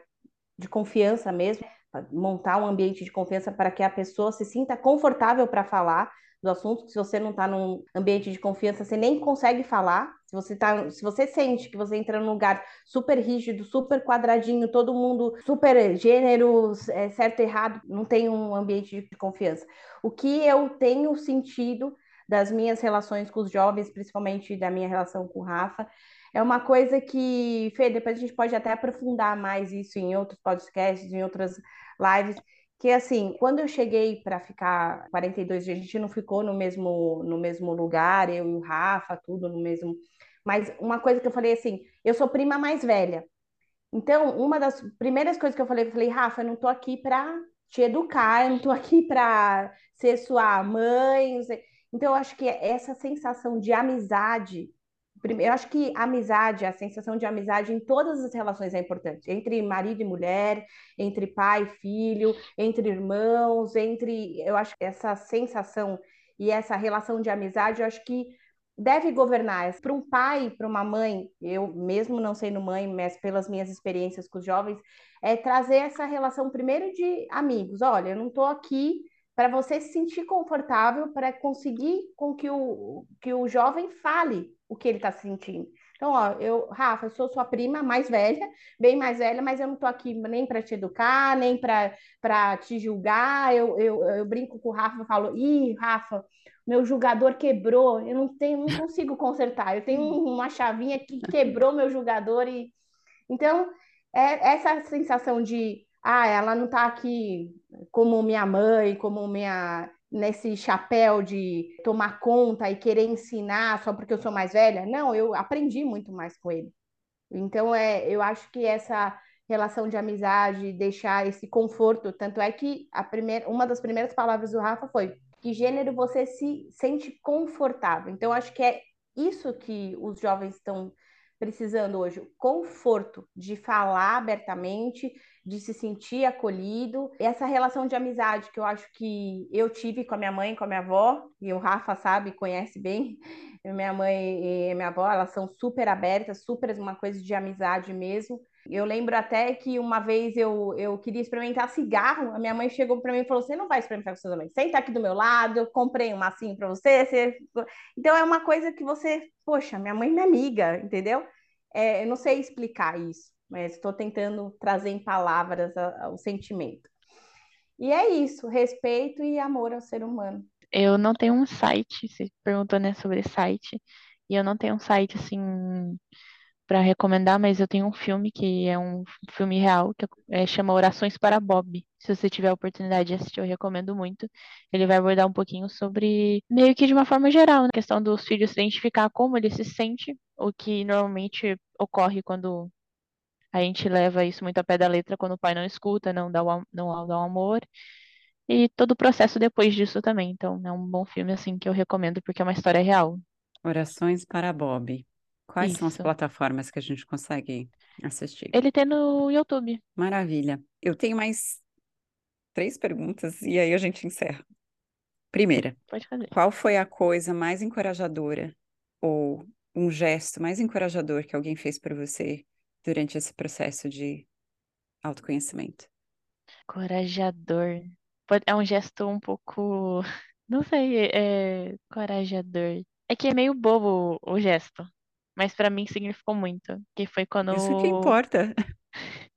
de confiança mesmo, montar um ambiente de confiança para que a pessoa se sinta confortável para falar do assunto. Se você não está num ambiente de confiança, você nem consegue falar. Se você tá, se você sente que você entra num lugar super rígido, super quadradinho, todo mundo super gênero, é, certo errado, não tem um ambiente de confiança. O que eu tenho sentido das minhas relações com os jovens, principalmente da minha relação com o Rafa. É uma coisa que, Fê, depois a gente pode até aprofundar mais isso em outros podcasts, em outras lives, que assim, quando eu cheguei para ficar 42 dias, a gente não ficou no mesmo, no mesmo lugar, eu e o Rafa, tudo no mesmo. Mas uma coisa que eu falei assim, eu sou prima mais velha. Então, uma das primeiras coisas que eu falei, eu falei, Rafa, eu não tô aqui para te educar, eu não tô aqui para ser sua mãe. Então, eu acho que essa sensação de amizade eu acho que a amizade, a sensação de amizade em todas as relações é importante. Entre marido e mulher, entre pai e filho, entre irmãos, entre. Eu acho que essa sensação e essa relação de amizade, eu acho que deve governar. Para um pai, para uma mãe, eu mesmo não sendo mãe, mas pelas minhas experiências com os jovens, é trazer essa relação primeiro de amigos. Olha, eu não estou aqui para você se sentir confortável para conseguir com que o, que o jovem fale o que ele está sentindo. Então, ó, eu, Rafa, eu sou sua prima mais velha, bem mais velha, mas eu não estou aqui nem para te educar, nem para te julgar. Eu, eu, eu brinco com o Rafa e falo: ih, Rafa, meu julgador quebrou, eu não tenho, não consigo consertar. Eu tenho uma chavinha que quebrou meu julgador e então é essa sensação de ah, ela não está aqui como minha mãe, como minha nesse chapéu de tomar conta e querer ensinar só porque eu sou mais velha. Não, eu aprendi muito mais com ele. Então, é, eu acho que essa relação de amizade, deixar esse conforto, tanto é que a primeira, uma das primeiras palavras do Rafa foi que gênero você se sente confortável. Então, acho que é isso que os jovens estão precisando hoje, conforto de falar abertamente, de se sentir acolhido. Essa relação de amizade que eu acho que eu tive com a minha mãe, com a minha avó, e o Rafa sabe, conhece bem. Minha mãe e minha avó, elas são super abertas, super uma coisa de amizade mesmo. Eu lembro até que uma vez eu, eu queria experimentar cigarro, a minha mãe chegou para mim e falou: Você não vai experimentar com seus amigos, senta aqui do meu lado, eu comprei um massinho para você, você. Então é uma coisa que você, poxa, minha mãe é minha amiga, entendeu? É, eu não sei explicar isso mas estou tentando trazer em palavras a, a, o sentimento. E é isso, respeito e amor ao ser humano. Eu não tenho um site, você perguntou né, sobre site, e eu não tenho um site assim para recomendar, mas eu tenho um filme que é um filme real, que é, chama Orações para Bob. Se você tiver a oportunidade de assistir, eu recomendo muito. Ele vai abordar um pouquinho sobre, meio que de uma forma geral, né, a questão dos filhos se identificar como ele se sente, o que normalmente ocorre quando a gente leva isso muito a pé da letra quando o pai não escuta, não dá o, não dá o amor. E todo o processo depois disso também. Então, é um bom filme, assim, que eu recomendo, porque é uma história real. Orações para Bob. Quais são as plataformas que a gente consegue assistir? Ele tem no YouTube. Maravilha. Eu tenho mais três perguntas e aí a gente encerra. Primeira, Pode fazer. qual foi a coisa mais encorajadora ou um gesto mais encorajador que alguém fez para você durante esse processo de autoconhecimento? Corajador. É um gesto um pouco. Não sei, é corajador. É que é meio bobo o gesto, mas para mim significou muito. Que foi quando. Isso que importa.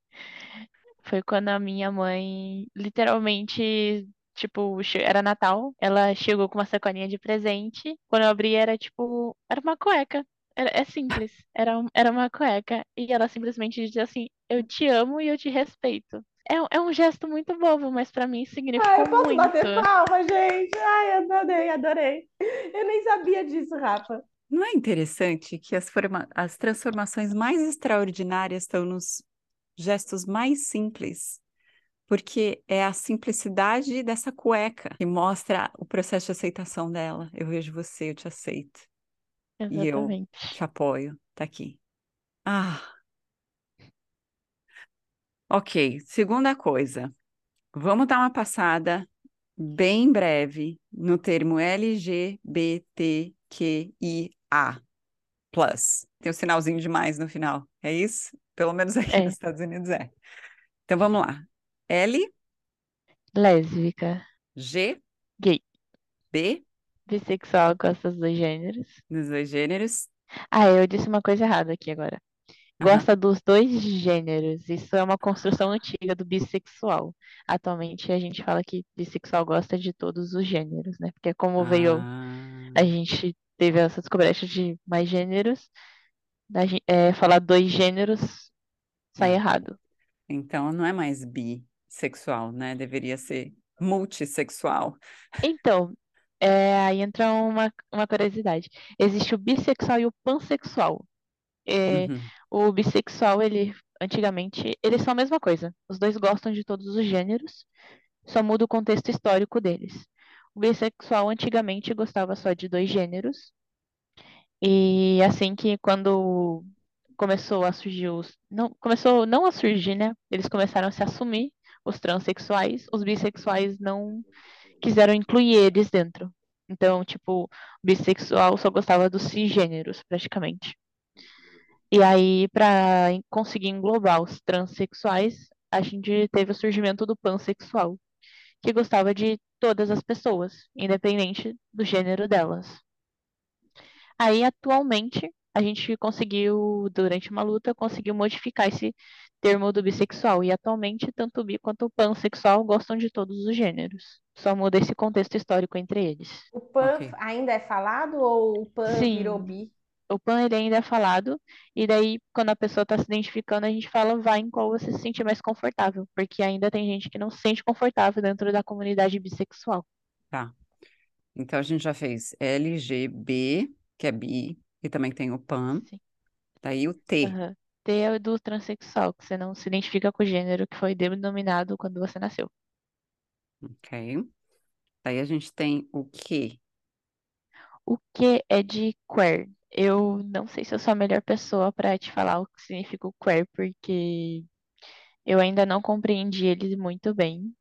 Foi quando a minha mãe literalmente tipo, era Natal, ela chegou com uma sacolinha de presente. Quando eu abri, era tipo, era uma cueca. Era, é simples. Era, era uma cueca. E ela simplesmente dizia assim: Eu te amo e eu te respeito. É, é um gesto muito bobo, mas para mim significou Ai, eu posso muito. bater palma, gente? Ai, adorei, adorei. Eu nem sabia disso, Rafa. Não é interessante que as, forma... as transformações mais extraordinárias estão nos gestos mais simples? Porque é a simplicidade dessa cueca que mostra o processo de aceitação dela. Eu vejo você, eu te aceito. E eu Exatamente. te apoio. Tá aqui. Ah, ok. Segunda coisa. Vamos dar uma passada bem breve no termo LGBTQIA+. Tem o sinalzinho de mais no final. É isso? Pelo menos aqui É, nos Estados Unidos é. Então vamos lá. L, lésbica, G, gay, B, bissexual, gosta dos dois gêneros. nos dois gêneros. Ah, eu disse uma coisa errada aqui agora. gosta dos dois gêneros. Isso é uma construção antiga do bissexual. Atualmente a gente fala que bissexual gosta de todos os gêneros, né? Porque como veio, Ah, a gente teve essa descoberta de mais gêneros, a gen- é, falar dois gêneros sai é. errado. Então não é mais bissexual, né? Deveria ser multissexual. Então, é, aí entra uma, uma curiosidade. Existe o bissexual e o pansexual. É, Uhum. o bissexual, ele, antigamente, eles são a mesma coisa. Os dois gostam de todos os gêneros, só muda o contexto histórico deles. O bissexual, antigamente, gostava só de dois gêneros, e assim que quando começou a surgir os... Não, começou não a surgir, né? Eles começaram a se assumir, os transexuais, os bissexuais não quiseram incluir eles dentro. Então, tipo, bissexual só gostava dos cisgêneros, praticamente. E aí, para conseguir englobar os transexuais, a gente teve o surgimento do pansexual, que gostava de todas as pessoas, independente do gênero delas. Aí, atualmente, a gente conseguiu, durante uma luta, conseguiu modificar esse termo do bissexual. E atualmente, tanto o bi quanto o pansexual gostam de todos os gêneros. Só muda esse contexto histórico entre eles. O pan Ok. ainda é falado ou o pan virou Sim, bi? O pan ele ainda é falado, e daí, quando a pessoa está se identificando, a gente fala, vai em qual você se sentir mais confortável, porque ainda tem gente que não se sente confortável dentro da comunidade bissexual. Tá. Então a gente já fez LGB, que é bi, e também tem o pan. Sim. Daí o T. Aham. T é do transexual, que você não se identifica com o gênero que foi denominado quando você nasceu. Ok. Daí a gente tem o Q. O que é de queer? Eu não sei se eu sou a melhor pessoa para te falar o que significa o queer, porque eu ainda não compreendi ele muito bem.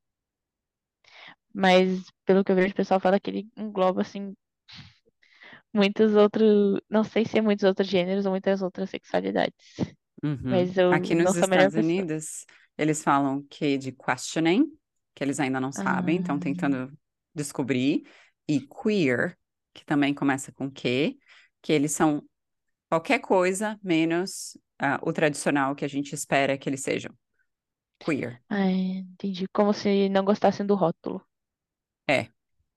Mas pelo que eu vejo, o pessoal fala que ele engloba assim muitos outros, não sei se é muitos outros gêneros ou muitas outras sexualidades. Uhum. Mas eu Aqui nos Estados. Unidos, eles falam Q de questioning, que eles ainda não sabem, estão Ah, tentando descobrir, e queer, que também começa com Q, que eles são qualquer coisa menos ah, o tradicional que a gente espera que eles sejam. Queer. ah, entendi. Como se não gostassem do rótulo. É.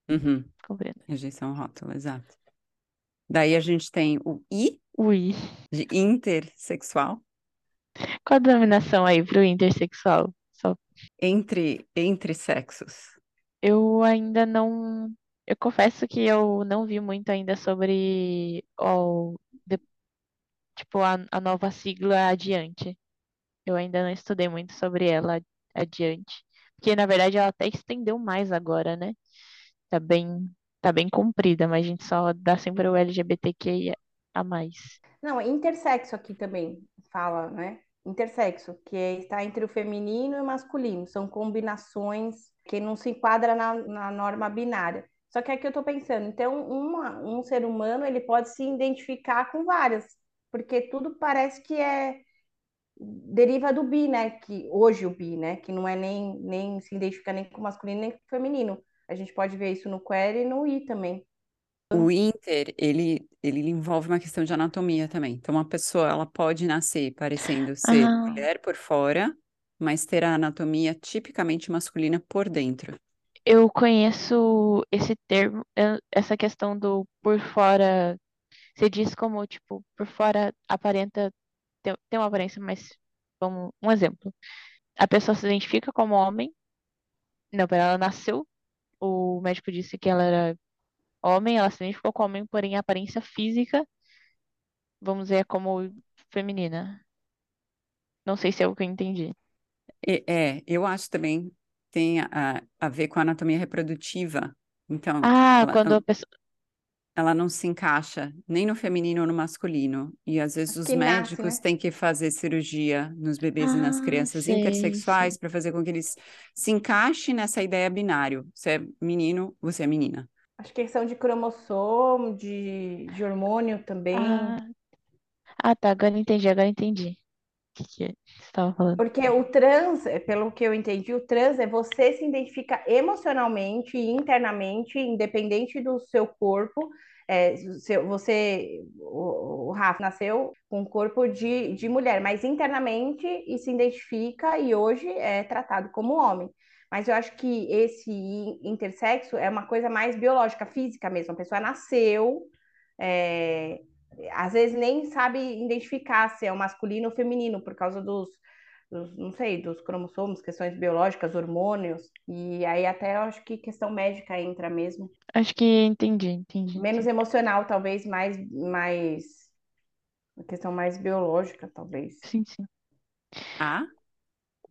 Uhum. Compreendo. Rejeição ao rótulo, exato. Daí a gente tem o I Ui. de intersexual, Qual a denominação aí pro intersexual? Só entre, entre sexos. eu ainda não. Eu confesso que eu não vi muito ainda sobre o, de- tipo, a, a nova sigla adiante. Eu ainda não estudei muito sobre ela adiante. Porque, na verdade, ela até estendeu mais agora, né? Tá bem, tá bem comprida, mas a gente só dá sempre o LGBTQIA a mais. Não, intersexo aqui também fala, né? Intersexo, que está entre o feminino e o masculino. São combinações que não se enquadra na, na norma binária. Só que aqui eu tô pensando, então uma- um ser humano ele pode se identificar com várias, porque tudo parece que é deriva do bi, né? Que hoje o bi, né? Que não é nem, nem se identifica nem com masculino nem com feminino. A gente pode ver isso no queer e no i também. O inter, ele, ele envolve uma questão de anatomia também. Então, uma pessoa, ela pode nascer parecendo ser Ah, mulher por fora, mas ter a anatomia tipicamente masculina por dentro. Eu conheço esse termo, eu- essa questão do por fora. Você diz como, tipo, por fora aparenta ter, uma aparência, mas vamos, um exemplo. A pessoa se identifica como homem. Não, pera, ela nasceu. O médico disse que ela era homem, ela se identificou como homem, porém a aparência física, vamos dizer, é como feminina. Não sei se é o que eu entendi. E- é, eu acho também tem a, a ver com a anatomia reprodutiva. Então, Ah, ela, quando a pessoa. ela não se encaixa nem no feminino ou no masculino. E às vezes os que nasce, médicos né? têm que fazer cirurgia nos bebês e nas Ah, crianças intersexuais para fazer com que eles se encaixem nessa ideia binário. Você é menino, você é menina. Acho que questão de cromossomo, de, de hormônio também. Ah, ah, tá, agora entendi, agora entendi. Que que você estava falando? Porque o trans, é, pelo que eu entendi, o trans é você se identifica emocionalmente e internamente, independente do seu corpo. É, você, o, o Rafa nasceu com corpo de, de mulher, mas internamente e se identifica e hoje é tratado como homem. Mas eu acho que esse intersexo é uma coisa mais biológica, física mesmo. A pessoa nasceu, é, às vezes nem sabe identificar se é o masculino ou feminino por causa dos, dos, não sei, dos cromossomos, questões biológicas, hormônios. E aí até eu acho que questão médica entra mesmo. Acho que entendi, entendi. Menos emocional, talvez, mais, mais uma questão mais biológica, talvez. Sim, sim. Ah?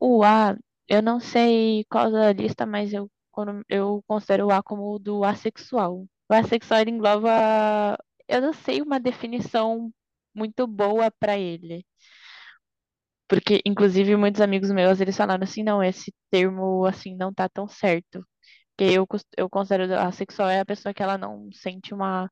O A, eu não sei qual da lista, mas eu, quando, eu considero o A como o do assexual. O assexual engloba, eu não sei uma definição muito boa para ele. Porque, inclusive, muitos amigos meus, eles falaram assim, não, esse termo, assim, não tá tão certo. Porque eu, eu considero a sexual é a pessoa que ela não sente uma...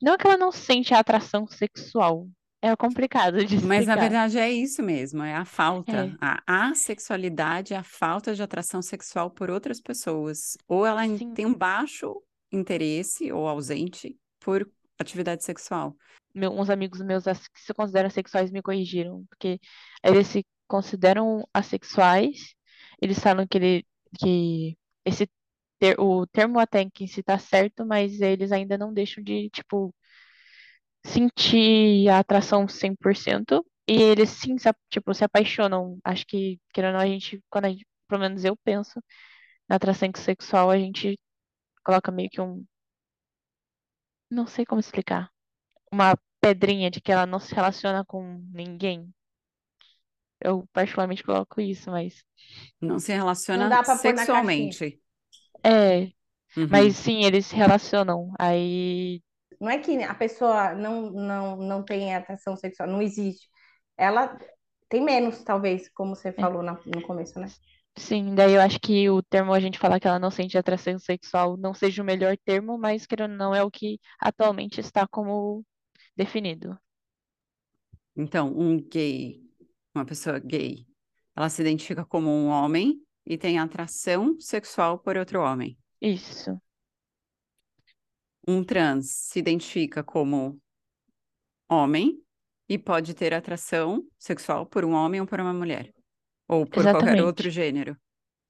Não é que ela não sente a atração sexual. É complicado de Mas na verdade é isso mesmo, é a falta. É. A assexualidade é a falta de atração sexual por outras pessoas. Ou ela Sim. tem um baixo interesse ou ausente por atividade sexual. Meu- uns amigos meus que se consideram assexuais me corrigiram, porque eles se consideram assexuais, eles falam que, ele, que esse ter, o termo até que se tá certo, mas eles ainda não deixam de, tipo, sentir a atração 100%, e eles sim, se, tipo, se apaixonam. Acho que, querendo a gente, quando a gente, pelo menos eu penso, na atração sexual, a gente coloca meio que um, não sei como explicar, uma pedrinha de que ela não se relaciona com ninguém. Eu particularmente coloco isso, mas Não se Não relaciona dá pra pôr na sexualmente. é, Uhum. mas sim, eles se relacionam. Aí, Não é que a pessoa não, não, não tem atração sexual, não existe. Ela tem menos, talvez, como você falou na- no começo, né? Sim, daí eu acho que o termo a gente falar que ela não sente atração sexual não seja o melhor termo, mas querendo ou não é o que atualmente está como definido. Então, um gay, uma pessoa gay, ela se identifica como um homem e tem atração sexual por outro homem. Isso, Um trans se identifica como homem e pode ter atração sexual por um homem ou por uma mulher, ou por qualquer Exatamente. outro gênero.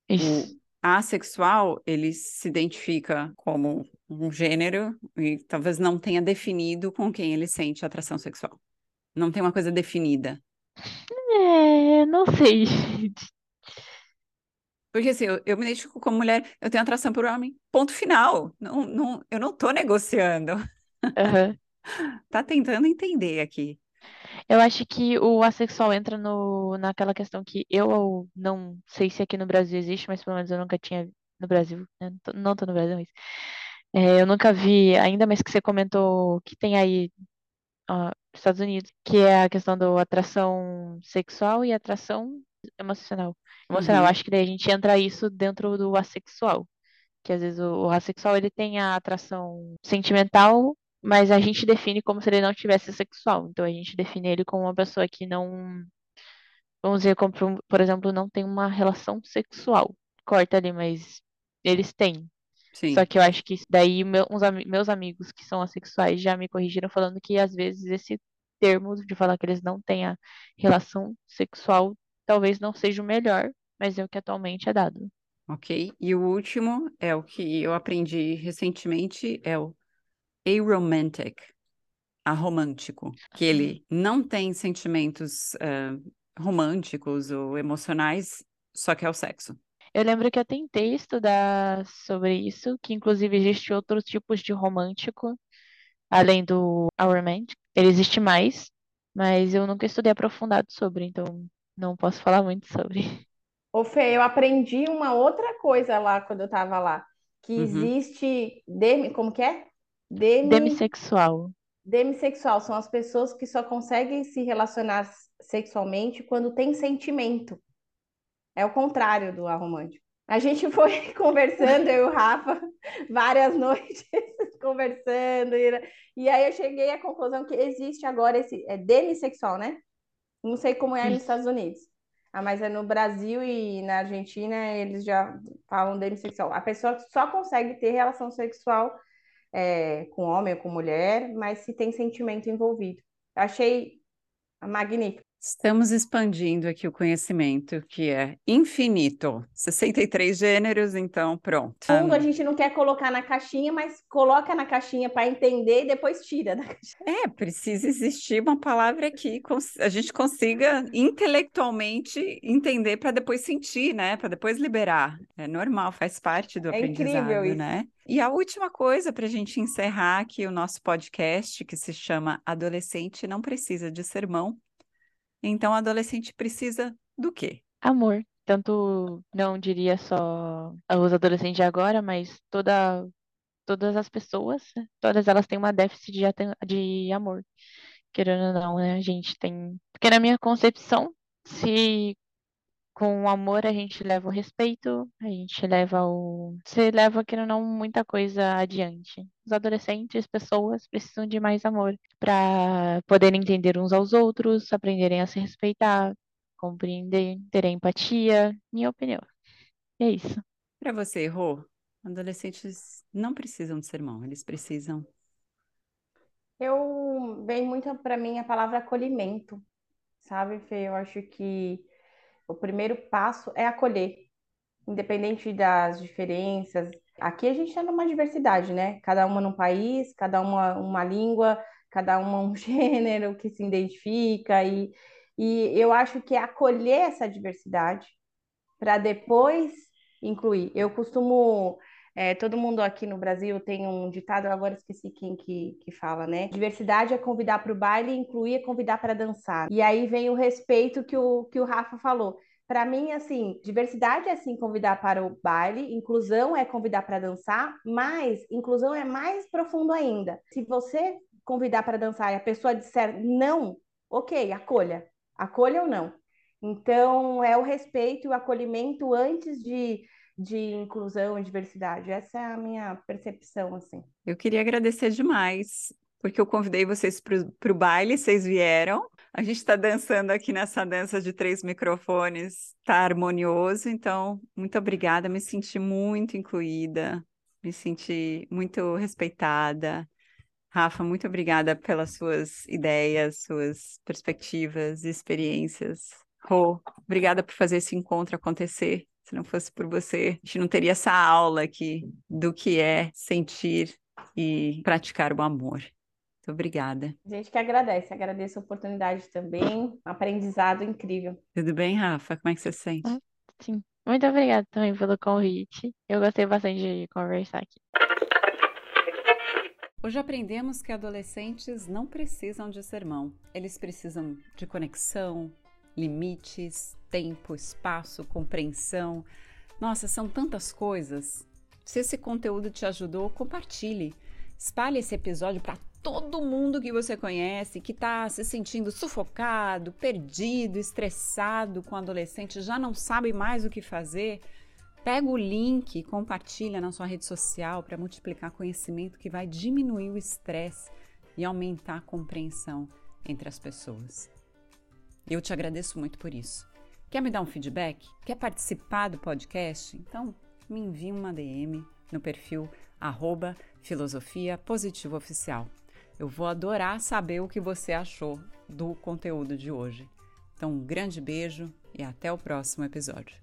isso. O assexual, ele se identifica como um gênero e talvez não tenha definido com quem ele sente atração sexual. Não tem uma coisa definida. É, não sei. Porque assim, eu, eu me identifico como mulher, eu tenho atração por homem, ponto final. Não, não, eu não tô negociando. Aham. Tá tentando entender aqui. Eu acho que o assexual entra no, naquela questão que eu não sei se aqui no Brasil existe, mas pelo menos eu nunca tinha no Brasil, né? Não tô- Não tô no Brasil, mas é, eu nunca vi, ainda mais que você comentou que tem aí ó, nos Estados Unidos, que é a questão da atração sexual e atração emocional. Emocional, Uhum. acho que daí a gente entra isso dentro do assexual, que às vezes o, o assexual ele tem a atração sentimental, mas a gente define como se ele não tivesse sexual. Então a gente define ele como uma pessoa que não, vamos dizer, como, por- exemplo, não tem uma relação sexual. Corta ali, mas eles têm. Sim. Só que eu acho que isso daí meu- uns meus amigos que são assexuais já me corrigiram falando que às vezes esse termo de falar que eles não têm a relação sexual talvez não seja o melhor, mas é o que atualmente é dado. Ok? E o último é o que eu aprendi recentemente, é o aromantic, aromântico, que ele não tem sentimentos ah, românticos ou emocionais, só que é o sexo. Eu lembro que eu tentei estudar sobre isso, que inclusive existe outros tipos de romântico, além do aromantic. Ele existe mais, mas eu nunca estudei aprofundado sobre, então não posso falar muito sobre. Ô, Fê, eu aprendi uma outra coisa lá quando eu tava lá, que Uhum. existe como que é? Demi, Demissexual. demissexual, são as pessoas que só conseguem se relacionar sexualmente quando tem sentimento. É o contrário do aromântico. A gente foi conversando, eu e o Rafa, várias noites conversando, e, aí eu cheguei à conclusão que existe agora esse é demissexual, né? Não sei como é nos. Estados Unidos. Ah, mas é no Brasil e na Argentina eles já falam demissexual. A pessoa só consegue ter relação sexual é, com homem ou com mulher, mas se tem sentimento envolvido. achei magnífico. Estamos expandindo aqui o conhecimento, que é infinito. 63 gêneros, então pronto. Fundo a gente não quer colocar na caixinha, mas coloca na caixinha para entender e depois tira da caixinha. É, precisa existir uma palavra que a gente consiga intelectualmente entender para depois sentir, né? Para depois liberar. É normal, faz parte do é aprendizado, incrível isso. né? E a última coisa para a gente encerrar aqui o nosso podcast, que se chama Adolescente Não Precisa de Sermão, então, o adolescente precisa do quê? Amor. Tanto, não diria só os adolescentes de agora, mas toda, todas as pessoas, né? todas elas têm uma déficit de, de amor. Querendo ou não, né? A gente tem. Porque na minha concepção, se com o amor a gente leva o respeito, a gente leva o. Você leva, querendo ou não, muita coisa adiante. Os adolescentes, pessoas, precisam de mais amor para poderem entender uns aos outros, aprenderem a se respeitar, compreender, ter empatia, minha opinião. E é isso. Para você, Rô, adolescentes não precisam de sermão, eles precisam. Eu vem muito para mim a palavra acolhimento, sabe, Fê? Eu acho que o primeiro passo é acolher, independente das diferenças. Aqui a gente está numa diversidade, né? Cada uma num país, cada uma uma língua, cada uma um gênero que se identifica e, e eu acho que é acolher essa diversidade para depois incluir. Eu costumo é, todo mundo aqui no Brasil tem um ditado, agora esqueci quem que, que fala, né? Diversidade é convidar para o baile, incluir é convidar para dançar. E aí vem o respeito que o, que o Rafa falou. Para mim, assim, diversidade é sim convidar para o baile, inclusão é convidar para dançar, mas inclusão é mais profundo ainda. Se você convidar para dançar e a pessoa disser não, ok, acolha. Acolha ou não. Então, é o respeito e o acolhimento antes de de inclusão e diversidade. Essa é a minha percepção, assim. Eu queria agradecer demais, porque eu convidei vocês para o baile, vocês vieram. A gente está dançando aqui nessa dança de três microfones, está harmonioso, então, muito obrigada, me senti muito incluída, me senti muito respeitada. Rafa, muito obrigada pelas suas ideias, suas perspectivas, experiências. Rô, obrigada por fazer esse encontro acontecer. Se não fosse por você, a gente não teria essa aula aqui do que é sentir e praticar o amor. Muito obrigada. A gente que agradece, agradeço a oportunidade também, aprendizado incrível. Tudo bem, Rafa? Como é que você se sente? Ah, sim. Muito obrigada também pelo convite. Eu gostei bastante de conversar aqui. Hoje aprendemos que adolescentes não precisam de sermão. Eles precisam de conexão, limites, tempo, espaço, compreensão. Nossa, são tantas coisas. Se esse conteúdo te ajudou, compartilhe. Espalhe esse episódio para todo mundo que você conhece que está se sentindo sufocado, perdido, estressado com adolescente, já não sabe mais o que fazer. Pega o link e compartilha na sua rede social para multiplicar conhecimento que vai diminuir o estresse e aumentar a compreensão entre as pessoas. Eu te agradeço muito por isso. Quer me dar um feedback? Quer participar do podcast? Então me envie uma DM no perfil arroba filosofia positiva oficial. Eu vou adorar saber o que você achou do conteúdo de hoje. Então, um grande beijo e até o próximo episódio.